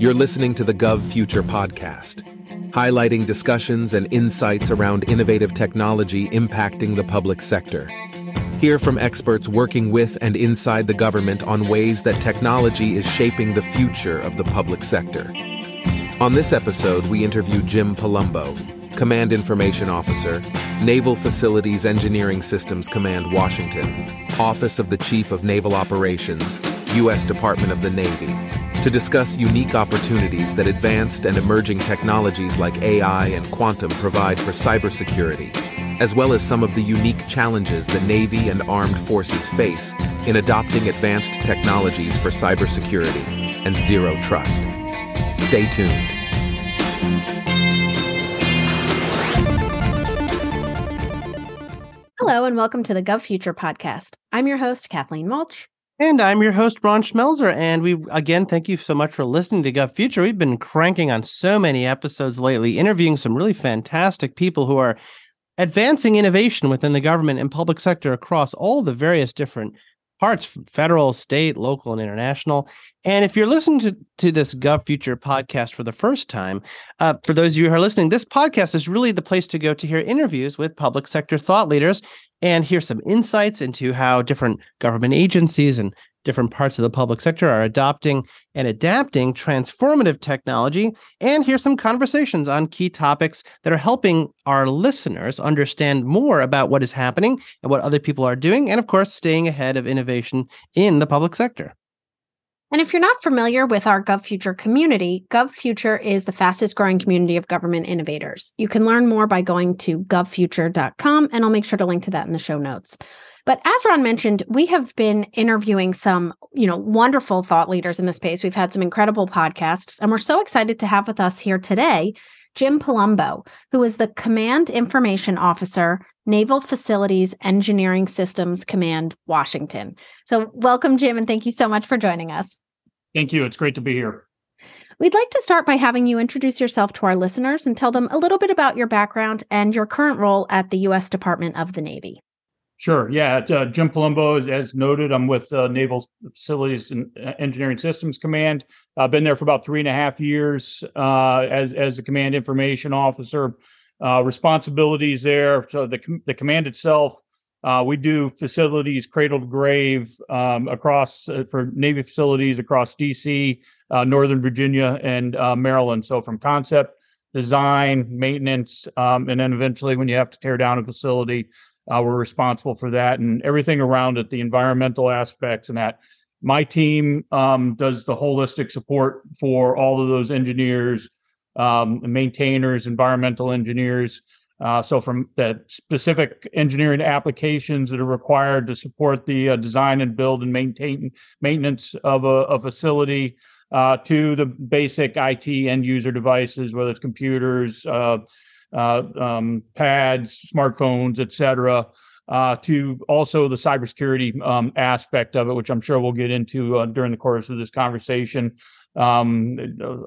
You're listening to the Gov Future podcast, highlighting discussions and insights around innovative technology impacting the public sector. Hear from experts working with and inside the government on ways that technology is shaping the future of the public sector. On this episode, we interview Jim Palumbo, Command Information Officer, Naval Facilities Engineering Systems Command, Washington, Office of the Chief of Naval Operations, U.S. Department of the Navy, to discuss unique opportunities that advanced and emerging technologies like AI and quantum provide for cybersecurity, as well as some of the unique challenges the Navy and armed forces face in adopting advanced technologies for cybersecurity and zero trust. Stay tuned. Hello, and welcome to the Gov Future podcast. I'm your host, Kathleen Walch. And I'm your host, Ron Schmelzer. And we, again, thank you so much for listening to Gov Future. We've been cranking on so many episodes lately, interviewing some really fantastic people who are advancing innovation within the government and public sector across all the various different parts federal, state, local, and international. And if you're listening to, to this Gov Future podcast for the first time, uh, for those of you who are listening, this podcast is really the place to go to hear interviews with public sector thought leaders and hear some insights into how different government agencies and different parts of the public sector are adopting and adapting transformative technology, and hear some conversations on key topics that are helping our listeners understand more about what is happening and what other people are doing, and of course, staying ahead of innovation in the public sector. And if you're not familiar with our GovFuture community, GovFuture is the fastest growing community of government innovators. You can learn more by going to govfuture.com, and I'll make sure to link to that in the show notes. But as Ron mentioned, we have been interviewing some, you know, wonderful thought leaders in the space. We've had some incredible podcasts, and we're so excited to have with us here today Jim Palumbo, who is the Command Information Officer, Naval Facilities Engineering Systems Command, Washington. So, welcome, Jim, and thank you so much for joining us. Thank you. It's great to be here. We'd like to start by having you introduce yourself to our listeners and tell them a little bit about your background and your current role at the U.S. Department of the Navy. Sure. Yeah. Uh, Jim Palumbo, is, as noted, I'm with uh, Naval Facilities and uh, Engineering Systems Command. I've been there for about three and a half years uh, as as the command information officer. Uh, responsibilities there. So the the command itself, uh, we do facilities cradle to grave um, across for Navy facilities across D.C., Northern Virginia, and Maryland. So from concept, design, maintenance, um, and then eventually when you have to tear down a facility. Uh, we're responsible for that and everything around it, the environmental aspects and that. My team um, does the holistic support for all of those engineers, um, maintainers, environmental engineers. Uh, so, from the specific engineering applications that are required to support the uh, design and build and maintain maintenance of a, a facility, uh, to the basic IT end user devices, whether it's computers, uh, um, pads, smartphones, etc. Uh, to also the cybersecurity um, aspect of it, which I'm sure we'll get into uh, during the course of this conversation. Um,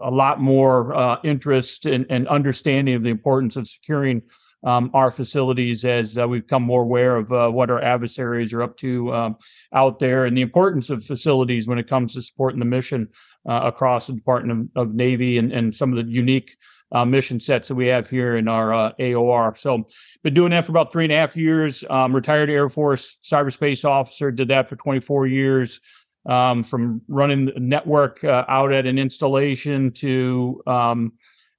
a lot more uh, interest and, and, understanding of the importance of securing um, our facilities as uh, we've become more aware of uh, what our adversaries are up to um, out there and the importance of facilities when it comes to supporting the mission uh, across the Department of, of Navy and, and some of the unique uh, mission sets that we have here in our uh, AOR. So, been doing that for about three and a half years. Um, retired Air Force cyberspace officer, did that for 24 years. Um, from running the network uh, out at an installation to um,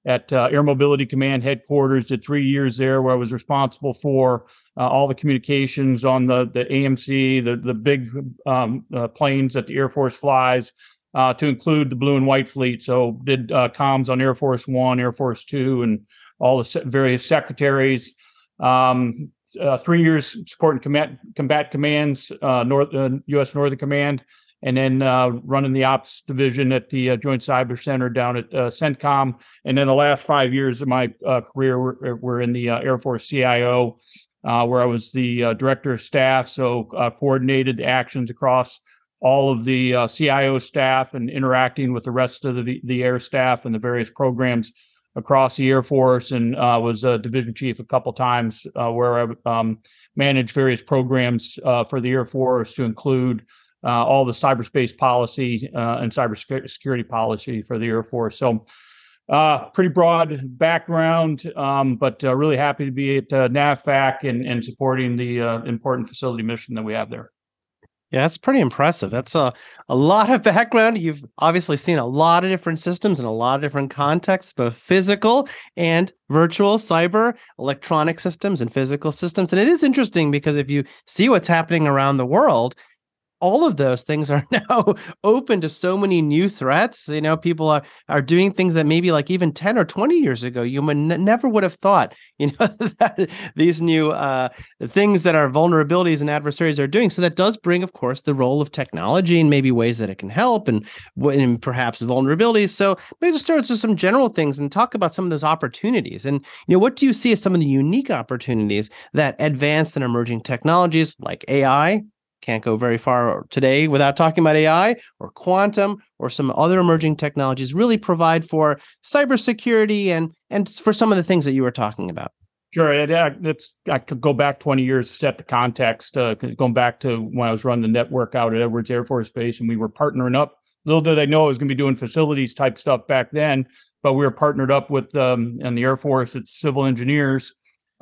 at uh, Air Mobility Command headquarters. Did three years there, where I was responsible for uh, all the communications on the the AMC, the the big um, uh, planes that the Air Force flies uh, to include the blue and white fleet. So did uh, comms on Air Force One, Air Force Two, and all the various secretaries. Um, uh, three years supporting combat, combat commands, uh, North U.S. Uh, Northern Command, and then uh, running the ops division at the Joint Cyber Center down at CENTCOM. And then the last five years of my career were, were, in the Air Force CIO, where I was the director of staff, so coordinated actions across all of the uh, CIO staff and interacting with the rest of the, the air staff and the various programs across the Air Force, and uh, was a division chief a couple times uh, where I um, managed various programs uh, for the Air Force to include uh, all the cyberspace policy uh, and cybersecurity policy for the Air Force. So, pretty broad background, um, but really happy to be at NAVFAC and, and supporting the important facility mission that we have there. Yeah, that's pretty impressive. That's a, a lot of background. You've obviously seen a lot of different systems in a lot of different contexts, both physical and virtual, cyber, electronic systems, and physical systems. And it is interesting because if you see what's happening around the world, all of those things are now open to so many new threats. You know, people are are doing things that maybe like even 10 or 20 years ago you n- never would have thought, you know, that these new uh, things that our vulnerabilities and adversaries are doing. So that does bring, of course, the role of technology and maybe ways that it can help and, and perhaps vulnerabilities. So maybe just start with some general things and talk about some of those opportunities. And, you know, what do you see as some of the unique opportunities that advanced and emerging technologies like AI, can't go very far today without talking about AI or quantum or some other emerging technologies really provide for cybersecurity and and for some of the things that you were talking about. Sure, it's I could go back 20 years to set the context. Uh, going back to when I was running the network out at Edwards Air Force Base, and we were partnering up. Little did I know I was going to be doing facilities type stuff back then, but we were partnered up with um, and the Air Force, it's civil engineers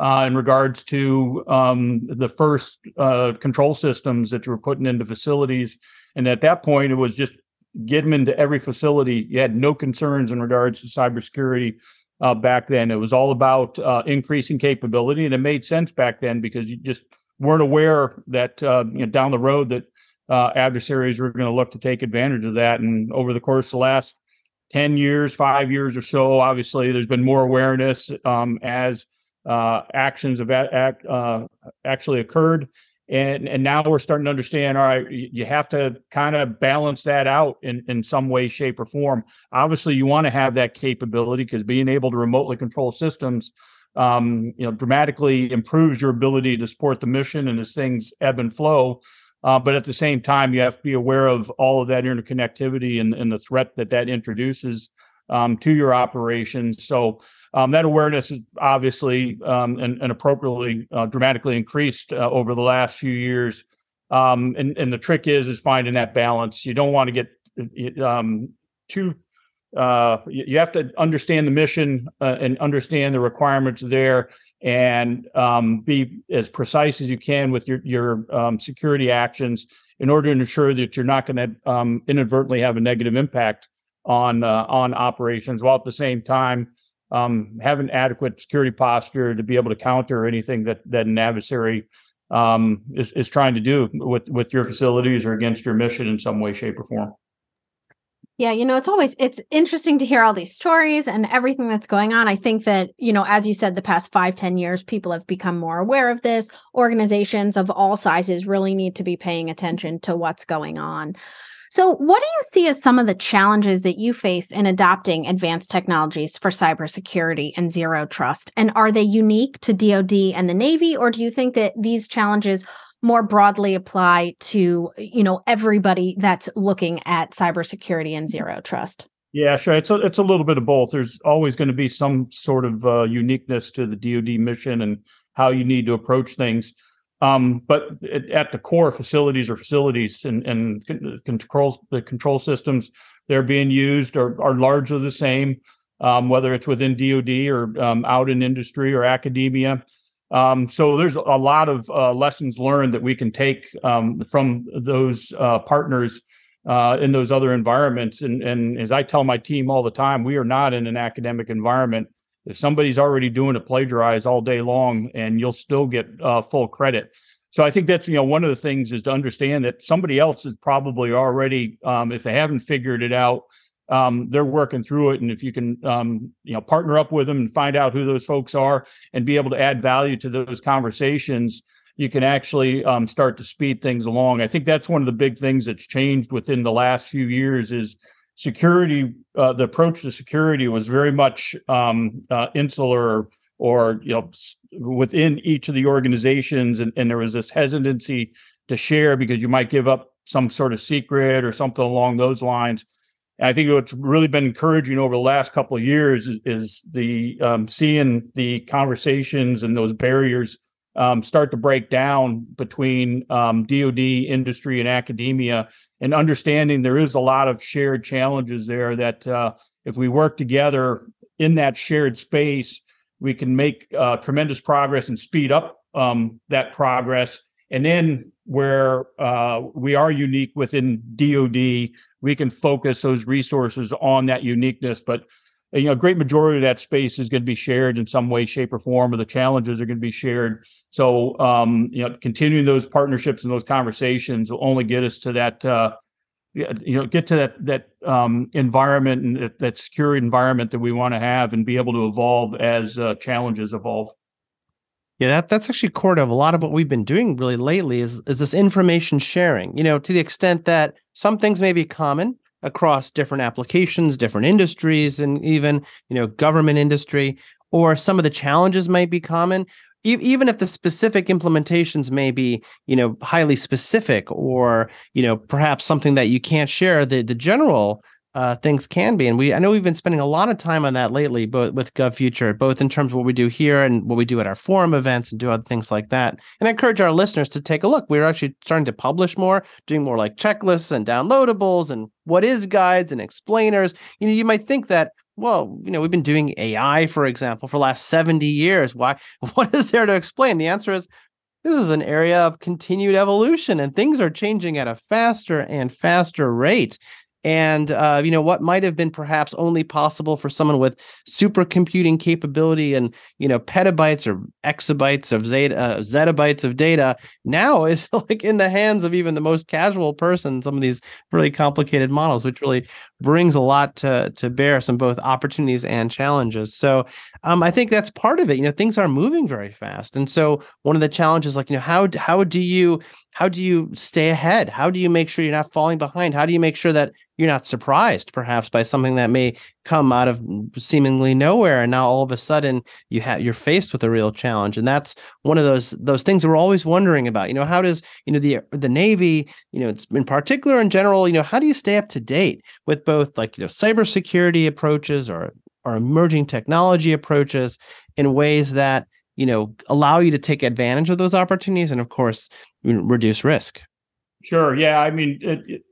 uh, in regards to um, the first uh, control systems that you were putting into facilities. And at that point, it was just get them into every facility. You had no concerns in regards to cybersecurity uh, back then. It was all about uh, increasing capability, and it made sense back then because you just weren't aware that uh, you know, down the road that uh, adversaries were going to look to take advantage of that. And over the course of the last 10 years, five years or so, obviously, there's been more awareness um, as uh, actions have act, uh, actually occurred. And, and now we're starting to understand all right you have to kind of balance that out in, in some way shape or form. Obviously you want to have that capability because being able to remotely control systems um, you know dramatically improves your ability to support the mission and as things ebb and flow. Uh, but at the same time you have to be aware of all of that interconnectivity and, and the threat that that introduces um, to your operations. So um, that awareness is obviously um, and, and, appropriately uh, dramatically increased uh, over the last few years. Um, and, and, the trick is is finding that balance. You don't want to get um, too. Uh, you have to understand the mission uh, and understand the requirements there, and um, be as precise as you can with your your um, security actions in order to ensure that you're not going to inadvertently have a negative impact on uh, on operations, while at the same time um, have an adequate security posture to be able to counter anything that that an adversary um, is, is trying to do with with your facilities or against your mission in some way, shape, or form. Yeah, you know, it's always it's interesting to hear all these stories and everything that's going on. I think that, you know, as you said, the past five ten years, people have become more aware of this. Organizations of all sizes really need to be paying attention to what's going on. So, what do you see as some of the challenges that you face in adopting advanced technologies for cybersecurity and zero trust? And are they unique to DoD and the Navy, or do you think that these challenges more broadly apply to you know everybody that's looking at cybersecurity and zero trust? Yeah, sure. It's a, it's a little bit of both. There's always going to be some sort of uh, uniqueness to the DoD mission and how you need to approach things. Um, but at the core, facilities or facilities and, and controls the control systems they're being used are, are largely the same, um, whether it's within DoD or um, out in industry or academia. Um, so there's a lot of uh, lessons learned that we can take um, from those uh, partners uh, in those other environments. And, and as I tell my team all the time, we are not in an academic environment if somebody's already doing a plagiarize all day long and you'll still get uh, full credit. So i think that's you know one of the things is to understand that somebody else is probably already um, if they haven't figured it out um, they're working through it. And if you can um, you know partner up with them and find out who those folks are and be able to add value to those conversations you can actually um, start to speed things along. I think that's one of the big things that's changed within the last few years is security, uh, the approach to security was very much um, uh, insular or you know within each of the organizations, and, and there was this hesitancy to share because you might give up some sort of secret or something along those lines. And I think what's really been encouraging over the last couple of years is, is the um, seeing the conversations and those barriers um, start to break down between um, DoD, industry, and academia, and understanding there is a lot of shared challenges there. That uh, if we work together in that shared space, we can make uh, tremendous progress and speed up um, that progress. And then where uh, we are unique within DoD, we can focus those resources on that uniqueness. But you know, a great majority of that space is going to be shared in some way, shape, or form, or the challenges are going to be shared. So, um, you know, continuing those partnerships and those conversations will only get us to that, uh, you know, get to that that um, environment and that, that secure environment that we want to have, and be able to evolve as uh, challenges evolve. Yeah, that, that's actually core to a lot of what we've been doing really lately is is this information sharing. You know, to the extent that some things may be common, across different applications, different industries, and even you know government industry, or some of the challenges might be common. Even if the specific implementations may be you know highly specific, or you know perhaps something that you can't share, the the general uh, things can be. And we, I know we've been spending a lot of time on that lately, both with GovFuture, both in terms of what we do here and what we do at our forum events and do other things like that. And I encourage our listeners to take a look. We're actually starting to publish more, doing more like checklists and downloadables and what is guides and explainers. You know, you might think that well, you know, we've been doing AI, for example, for the last 70 years. Why? What is there to explain? The answer is this is an area of continued evolution and things are changing at a faster and faster rate and uh, you know what might have been perhaps only possible for someone with supercomputing capability and you know petabytes or exabytes of zeta, uh, zettabytes of data now is like in the hands of even the most casual person some of these really complicated models which really brings a lot to to bear some both opportunities and challenges. So um, i think that's part of it you know things are moving very fast. And so one of the challenges like you know how how do you how do you stay ahead? How do you make sure you're not falling behind? How do you make sure that you're not surprised perhaps by something that may come out of seemingly nowhere and now all of a sudden you have you're faced with a real challenge? And that's one of those those things we're always wondering about. You know how does you know the the navy you know it's in particular in general you know how do you stay up to date with both like you know cybersecurity approaches or or emerging technology approaches in ways that you know allow you to take advantage of those opportunities and of course reduce risk sure yeah i mean it, it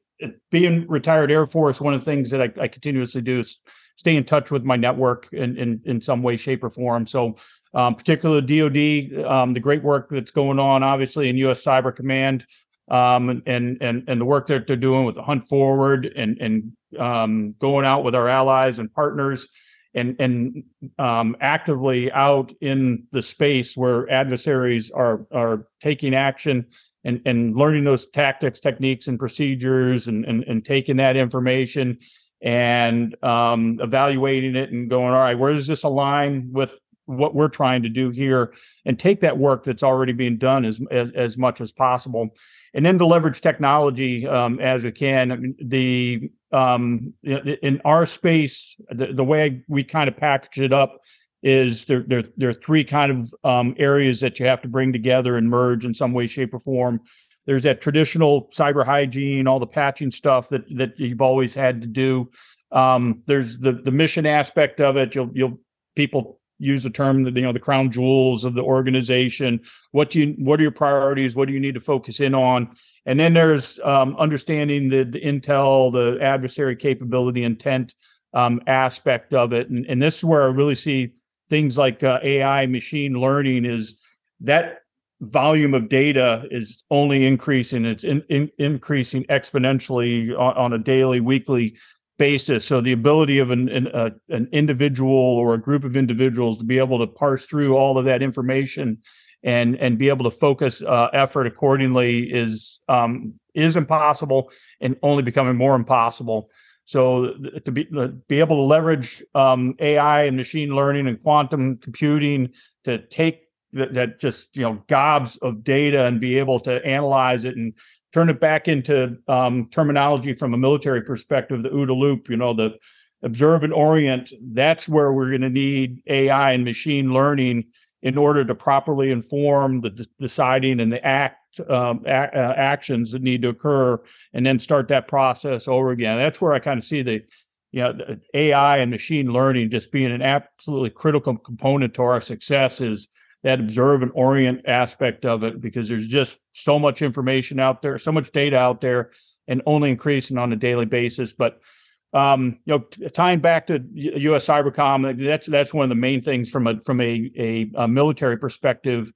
being retired Air Force, one of the things that I, I, continuously do is stay in touch with my network in in, in some way, shape, or form. So, um, particularly DoD, um, the great work that's going on, obviously in U.S. Cyber Command, um, and and and the work that they're doing with the Hunt Forward and and um, going out with our allies and partners. And and um, actively out in the space where adversaries are are taking action and and learning those tactics, techniques, and procedures, and and, and taking that information and um, evaluating it and going, all right, where does this align with what we're trying to do here, and take that work that's already being done as as, as much as possible, and then to leverage technology um, as we can. The um, in our space, the, the way we kind of package it up is there there there are three kind of um, areas that you have to bring together and merge in some way, shape, or form. There's that traditional cyber hygiene, all the patching stuff that that you've always had to do. Um, there's the the mission aspect of it. You'll you'll people use the term that you know the crown jewels of the organization. What do you what are your priorities? What do you need to focus in on? And then there's um, understanding the, the intel, the adversary capability, intent um, aspect of it. And, and this is where I really see things like uh, AI, machine learning is that volume of data is only increasing. It's in, in, increasing exponentially on, on, a daily, weekly basis. So the ability of an an, uh, an, individual or a group of individuals to be able to parse through all of that information and and be able to focus uh, effort accordingly is um, is impossible and only becoming more impossible. So to be to be able to leverage um, AI and machine learning and quantum computing to take that, that, just you know gobs of data and be able to analyze it and turn it back into um, terminology from a military perspective, the OODA loop, you know, the observe and orient. That's where we're going to need AI and machine learning in order to properly inform the deciding and the act um, a- uh, actions that need to occur, and then start that process over again. That's where I kind of see the you know the AI and machine learning just being an absolutely critical component to our success is that observe and orient aspect of it because there's just so much information out there, so much data out there, and only increasing on a daily basis. But um, you know, tying back to U.S. Cybercom, that's that's one of the main things from a from a a, a military perspective.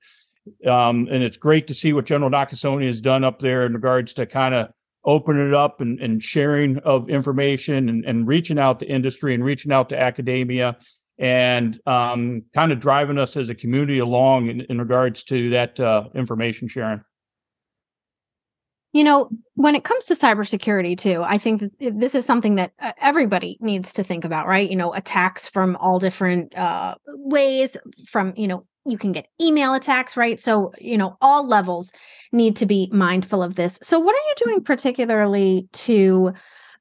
Um, and it's great to see what General Nakasone has done up there in regards to kind of opening it up and, and sharing of information and, and reaching out to industry and reaching out to academia and um, kind of driving us as a community along in, in regards to that uh, information sharing. You know, when it comes to cybersecurity, too, I think that this is something that uh, everybody needs to think about, right? You know, attacks from all different uh, ways, from, you know, you can get email attacks, right? So, you know, all levels need to be mindful of this. So, what are you doing particularly to,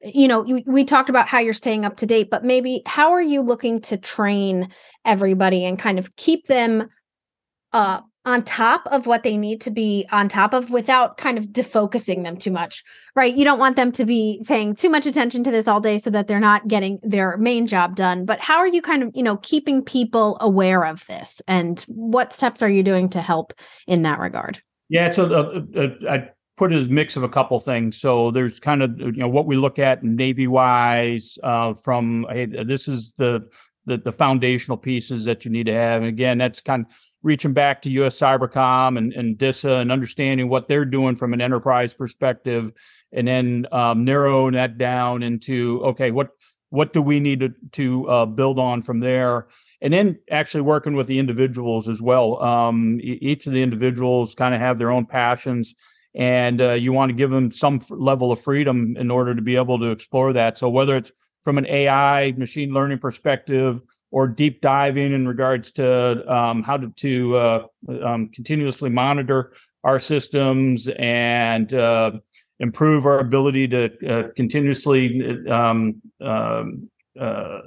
you know, we, we talked about how you're staying up to date, but maybe how are you looking to train everybody and kind of keep them uh, on top of what they need to be on top of without kind of defocusing them too much, right? You don't want them to be paying too much attention to this all day so that they're not getting their main job done. But how are you kind of, you know, keeping people aware of this and what steps are you doing to help in that regard? Yeah, so uh, uh, I put it as mix of a couple things. So there's kind of, you know, what we look at Navy wise uh, from, hey, this is the, the, the foundational pieces that you need to have. And again, that's kind of reaching back to US Cybercom and, and DISA and understanding what they're doing from an enterprise perspective, and then um, narrowing that down into okay, what what do we need to to uh, build on from there, and then actually working with the individuals as well. Um, each of the individuals kind of have their own passions, and uh, you want to give them some f- level of freedom in order to be able to explore that. So whether it's from an AI machine learning perspective or deep diving in regards to um, how to, to uh, um, continuously monitor our systems and uh, improve our ability to uh, continuously um, um uh,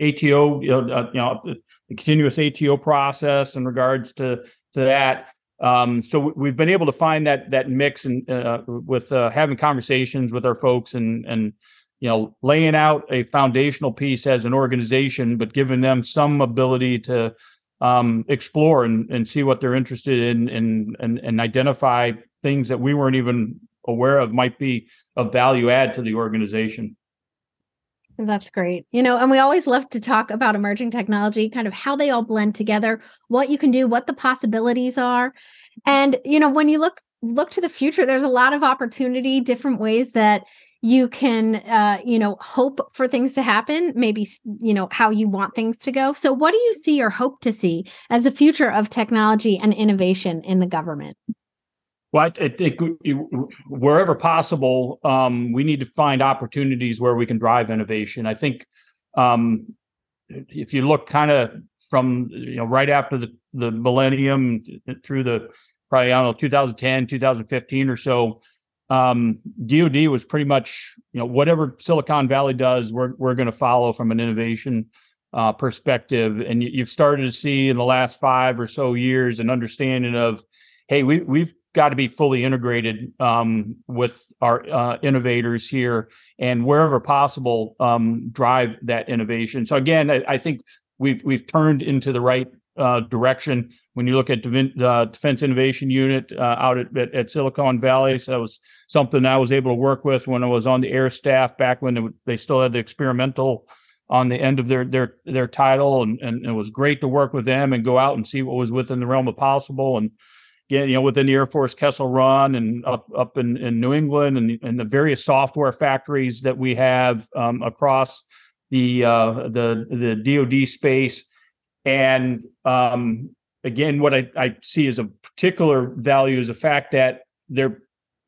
ATO, you know, uh, you know, the continuous ATO process in regards to to that. Um, so we've been able to find that that mix and uh, with having conversations with our folks and and you know laying out a foundational piece as an organization but giving them some ability to um, explore and, and see what they're interested in and, and and identify things that we weren't even aware of might be of value add to the organization that's great. You know, and we always love to talk about emerging technology, kind of how they all blend together, what you can do, what the possibilities are. And you know, when you look look to the future, there's a lot of opportunity, different ways that you can uh, you know hope for things to happen maybe you know how you want things to go so what do you see or hope to see as the future of technology and innovation in the government well, I, think wherever possible, um, we need to find opportunities where we can drive innovation. I think um, if you look kind of from you know right after the the millennium through the probably I don't know 2010, 2015 or so, um, DoD was pretty much you know whatever Silicon Valley does, we're we're going to follow from an innovation uh, perspective, and you, have started to see in the last five or so years an understanding of, hey, we we've got to be fully integrated um, with our uh, innovators here, and wherever possible, um, drive that innovation. So again, I, I think we've we've turned into the right uh, direction. When you look at the Defense Innovation Unit uh, out at, at, at, Silicon Valley, so that was something I was able to work with when I was on the air staff back when they, still had the experimental on the end of their their their title, and, and it was great to work with them and go out and see what was within the realm of possible. And you know, within the Air Force Kessel Run and up up in, in New England and, and the various software factories that we have um, across the uh, the the DoD space and um, again, what I, I see as a particular value is the fact that they're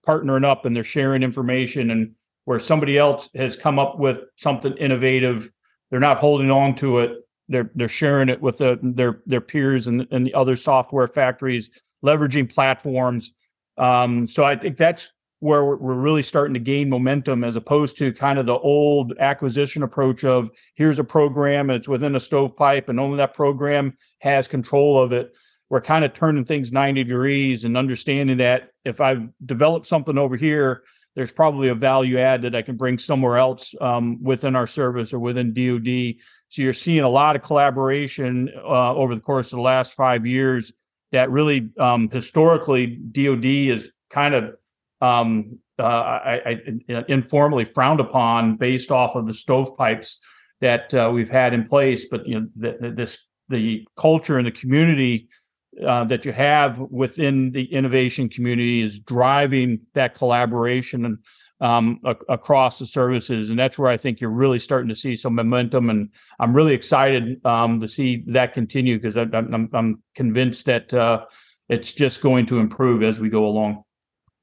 partnering up and they're sharing information and where somebody else has come up with something innovative, they're not holding on to it. They're they're sharing it with the, their their peers and, and the other software factories, leveraging platforms. Um, so I think that's where we're really starting to gain momentum as opposed to kind of the old acquisition approach of here's a program and it's within a stovepipe and only that program has control of it we're kind of turning things 90 degrees and understanding that if i've developed something over here there's probably a value add that I can bring somewhere else um, within our service or within DoD. So you're seeing a lot of collaboration uh, over the course of the last five years. That really um, historically DoD is kind of um, uh, I, I, informally frowned upon based off of the stovepipes that uh, we've had in place. But you know, the, the, this the culture and the community uh, that you have within the innovation community is driving that collaboration and um, across the services, and that's where I think you're really starting to see some momentum. And I'm really excited um, to see that continue because I'm, I'm, I'm convinced that uh, it's just going to improve as we go along.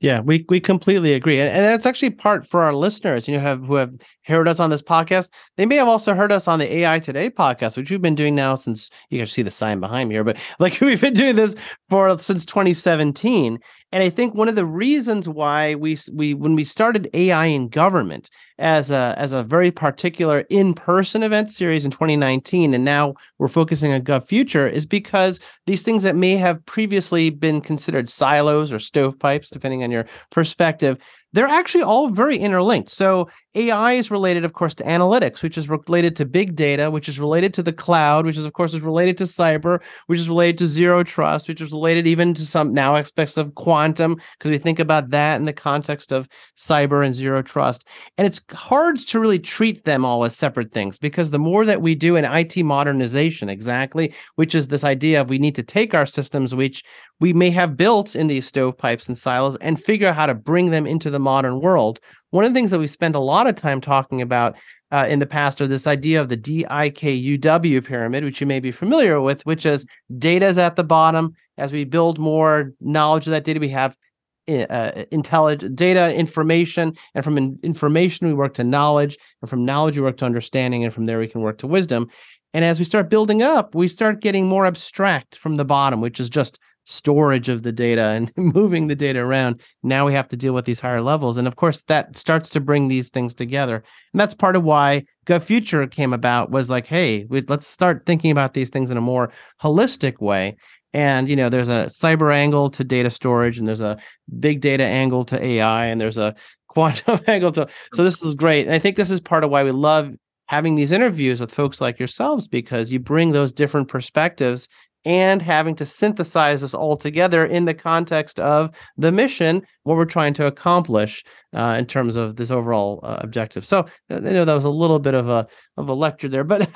Yeah, we we completely agree, and, and that's actually part for our listeners. You know, have who have heard us on this podcast. They may have also heard us on the AI Today podcast, which we've been doing now since you can see the sign behind me here. But like we've been doing this for since 2017, and I think one of the reasons why we we when we started AI in government as a as a very particular in person event series in 2019, and now we're focusing on Gov Future, is because these things that may have previously been considered silos or stovepipes, depending on your perspective, they're actually all very interlinked. So AI is related, of course, to analytics, which is related to big data, which is related to the cloud, which is, of course, is related to cyber, which is related to zero trust, which is related even to some now aspects of quantum, because we think about that in the context of cyber and zero trust. And it's hard to really treat them all as separate things because the more that we do in IT modernization, exactly, which is this idea of we need to take our systems, which we may have built in these stovepipes and silos, and figure out how to bring them into the modern world. One of the things that we spend a lot of time talking about uh, in the past are this idea of the DIKUW pyramid, which you may be familiar with, which is data is at the bottom. As we build more knowledge of that data, we have uh, intelligent data information and from in- information we work to knowledge and from knowledge we work to understanding and from there we can work to wisdom and as we start building up we start getting more abstract from the bottom which is just storage of the data and moving the data around. Now we have to deal with these higher levels. And of course, that starts to bring these things together. And that's part of why GovFuture came about was like, hey, let's start thinking about these things in a more holistic way. And you know, there's a cyber angle to data storage, and there's a big data angle to AI, and there's a quantum angle to. So this is great, and I think this is part of why we love having these interviews with folks like yourselves because you bring those different perspectives and having to synthesize this all together in the context of the mission, what we're trying to accomplish uh, in terms of this overall uh, objective. So uh, I know that was a little bit of a of a lecture there, but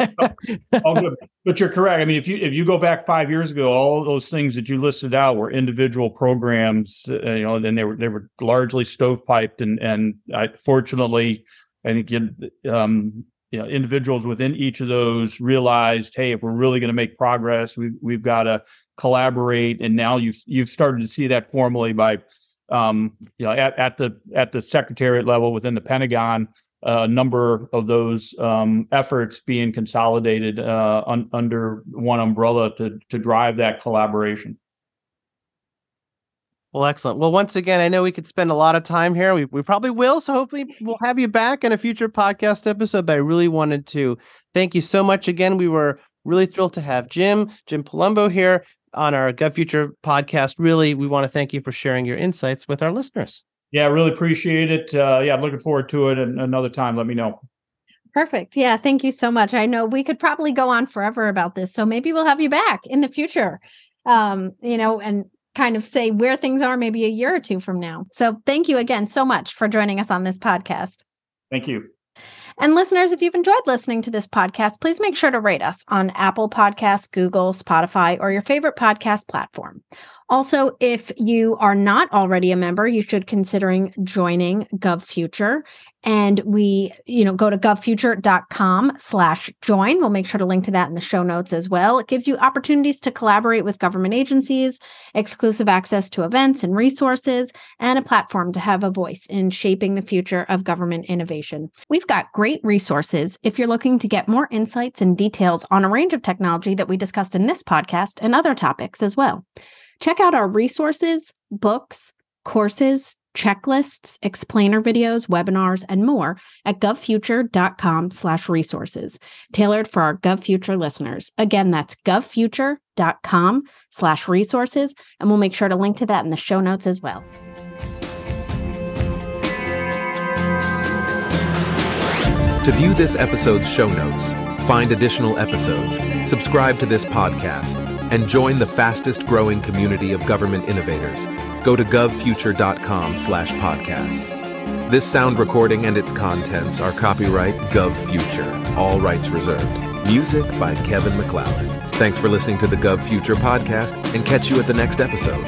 oh, but you're correct. I mean, if you if you go back five years ago, all those things that you listed out were individual programs, uh, you know, then they were they were largely stovepiped, and and I, fortunately, I think you, um, you know individuals within each of those realized hey if we're really going to make progress we've, we've got to collaborate. And now you've you've started to see that formally by um, you know at, at the at the secretariat level within the pentagon a number of those um, efforts being consolidated uh, un, under one umbrella to to drive that collaboration well, excellent. Well, once again, I know we could spend a lot of time here. We, we probably will. So hopefully we'll have you back in a future podcast episode. But I really wanted to thank you so much again. We were really thrilled to have Jim, Jim Palumbo here on our Gov Future podcast. Really, we want to thank you for sharing your insights with our listeners. Yeah, really appreciate it. Uh, yeah, I'm looking forward to it. And another time, let me know. Perfect. Yeah, thank you so much. I know we could probably go on forever about this. So maybe we'll have you back in the future. Um, you know, and kind of say where things are maybe a year or two from now. So thank you again so much for joining us on this podcast. Thank you. And listeners, if you've enjoyed listening to this podcast, please make sure to rate us on Apple Podcasts, Google, Spotify, or your favorite podcast platform. Also, if you are not already a member, you should considering joining GovFuture. And we, you know, go to govfuture.com slash join. We'll make sure to link to that in the show notes as well. It gives you opportunities to collaborate with government agencies, exclusive access to events and resources, and a platform to have a voice in shaping the future of government innovation. We've got great resources if you're looking to get more insights and details on a range of technology that we discussed in this podcast and other topics as well. Check out our resources, books, courses, checklists, explainer videos, webinars, and more at govfuture.com slash resources, tailored for our GovFuture listeners. Again, that's govfuture.com slash resources, and we'll make sure to link to that in the show notes as well. To view this episode's show notes, find additional episodes, subscribe to this podcast, and join the fastest growing community of government innovators, go to govfuture.com slash podcast. This sound recording and its contents are copyright GovFuture, all rights reserved. Music by Kevin MacLeod. Thanks for listening to the GovFuture podcast and catch you at the next episode.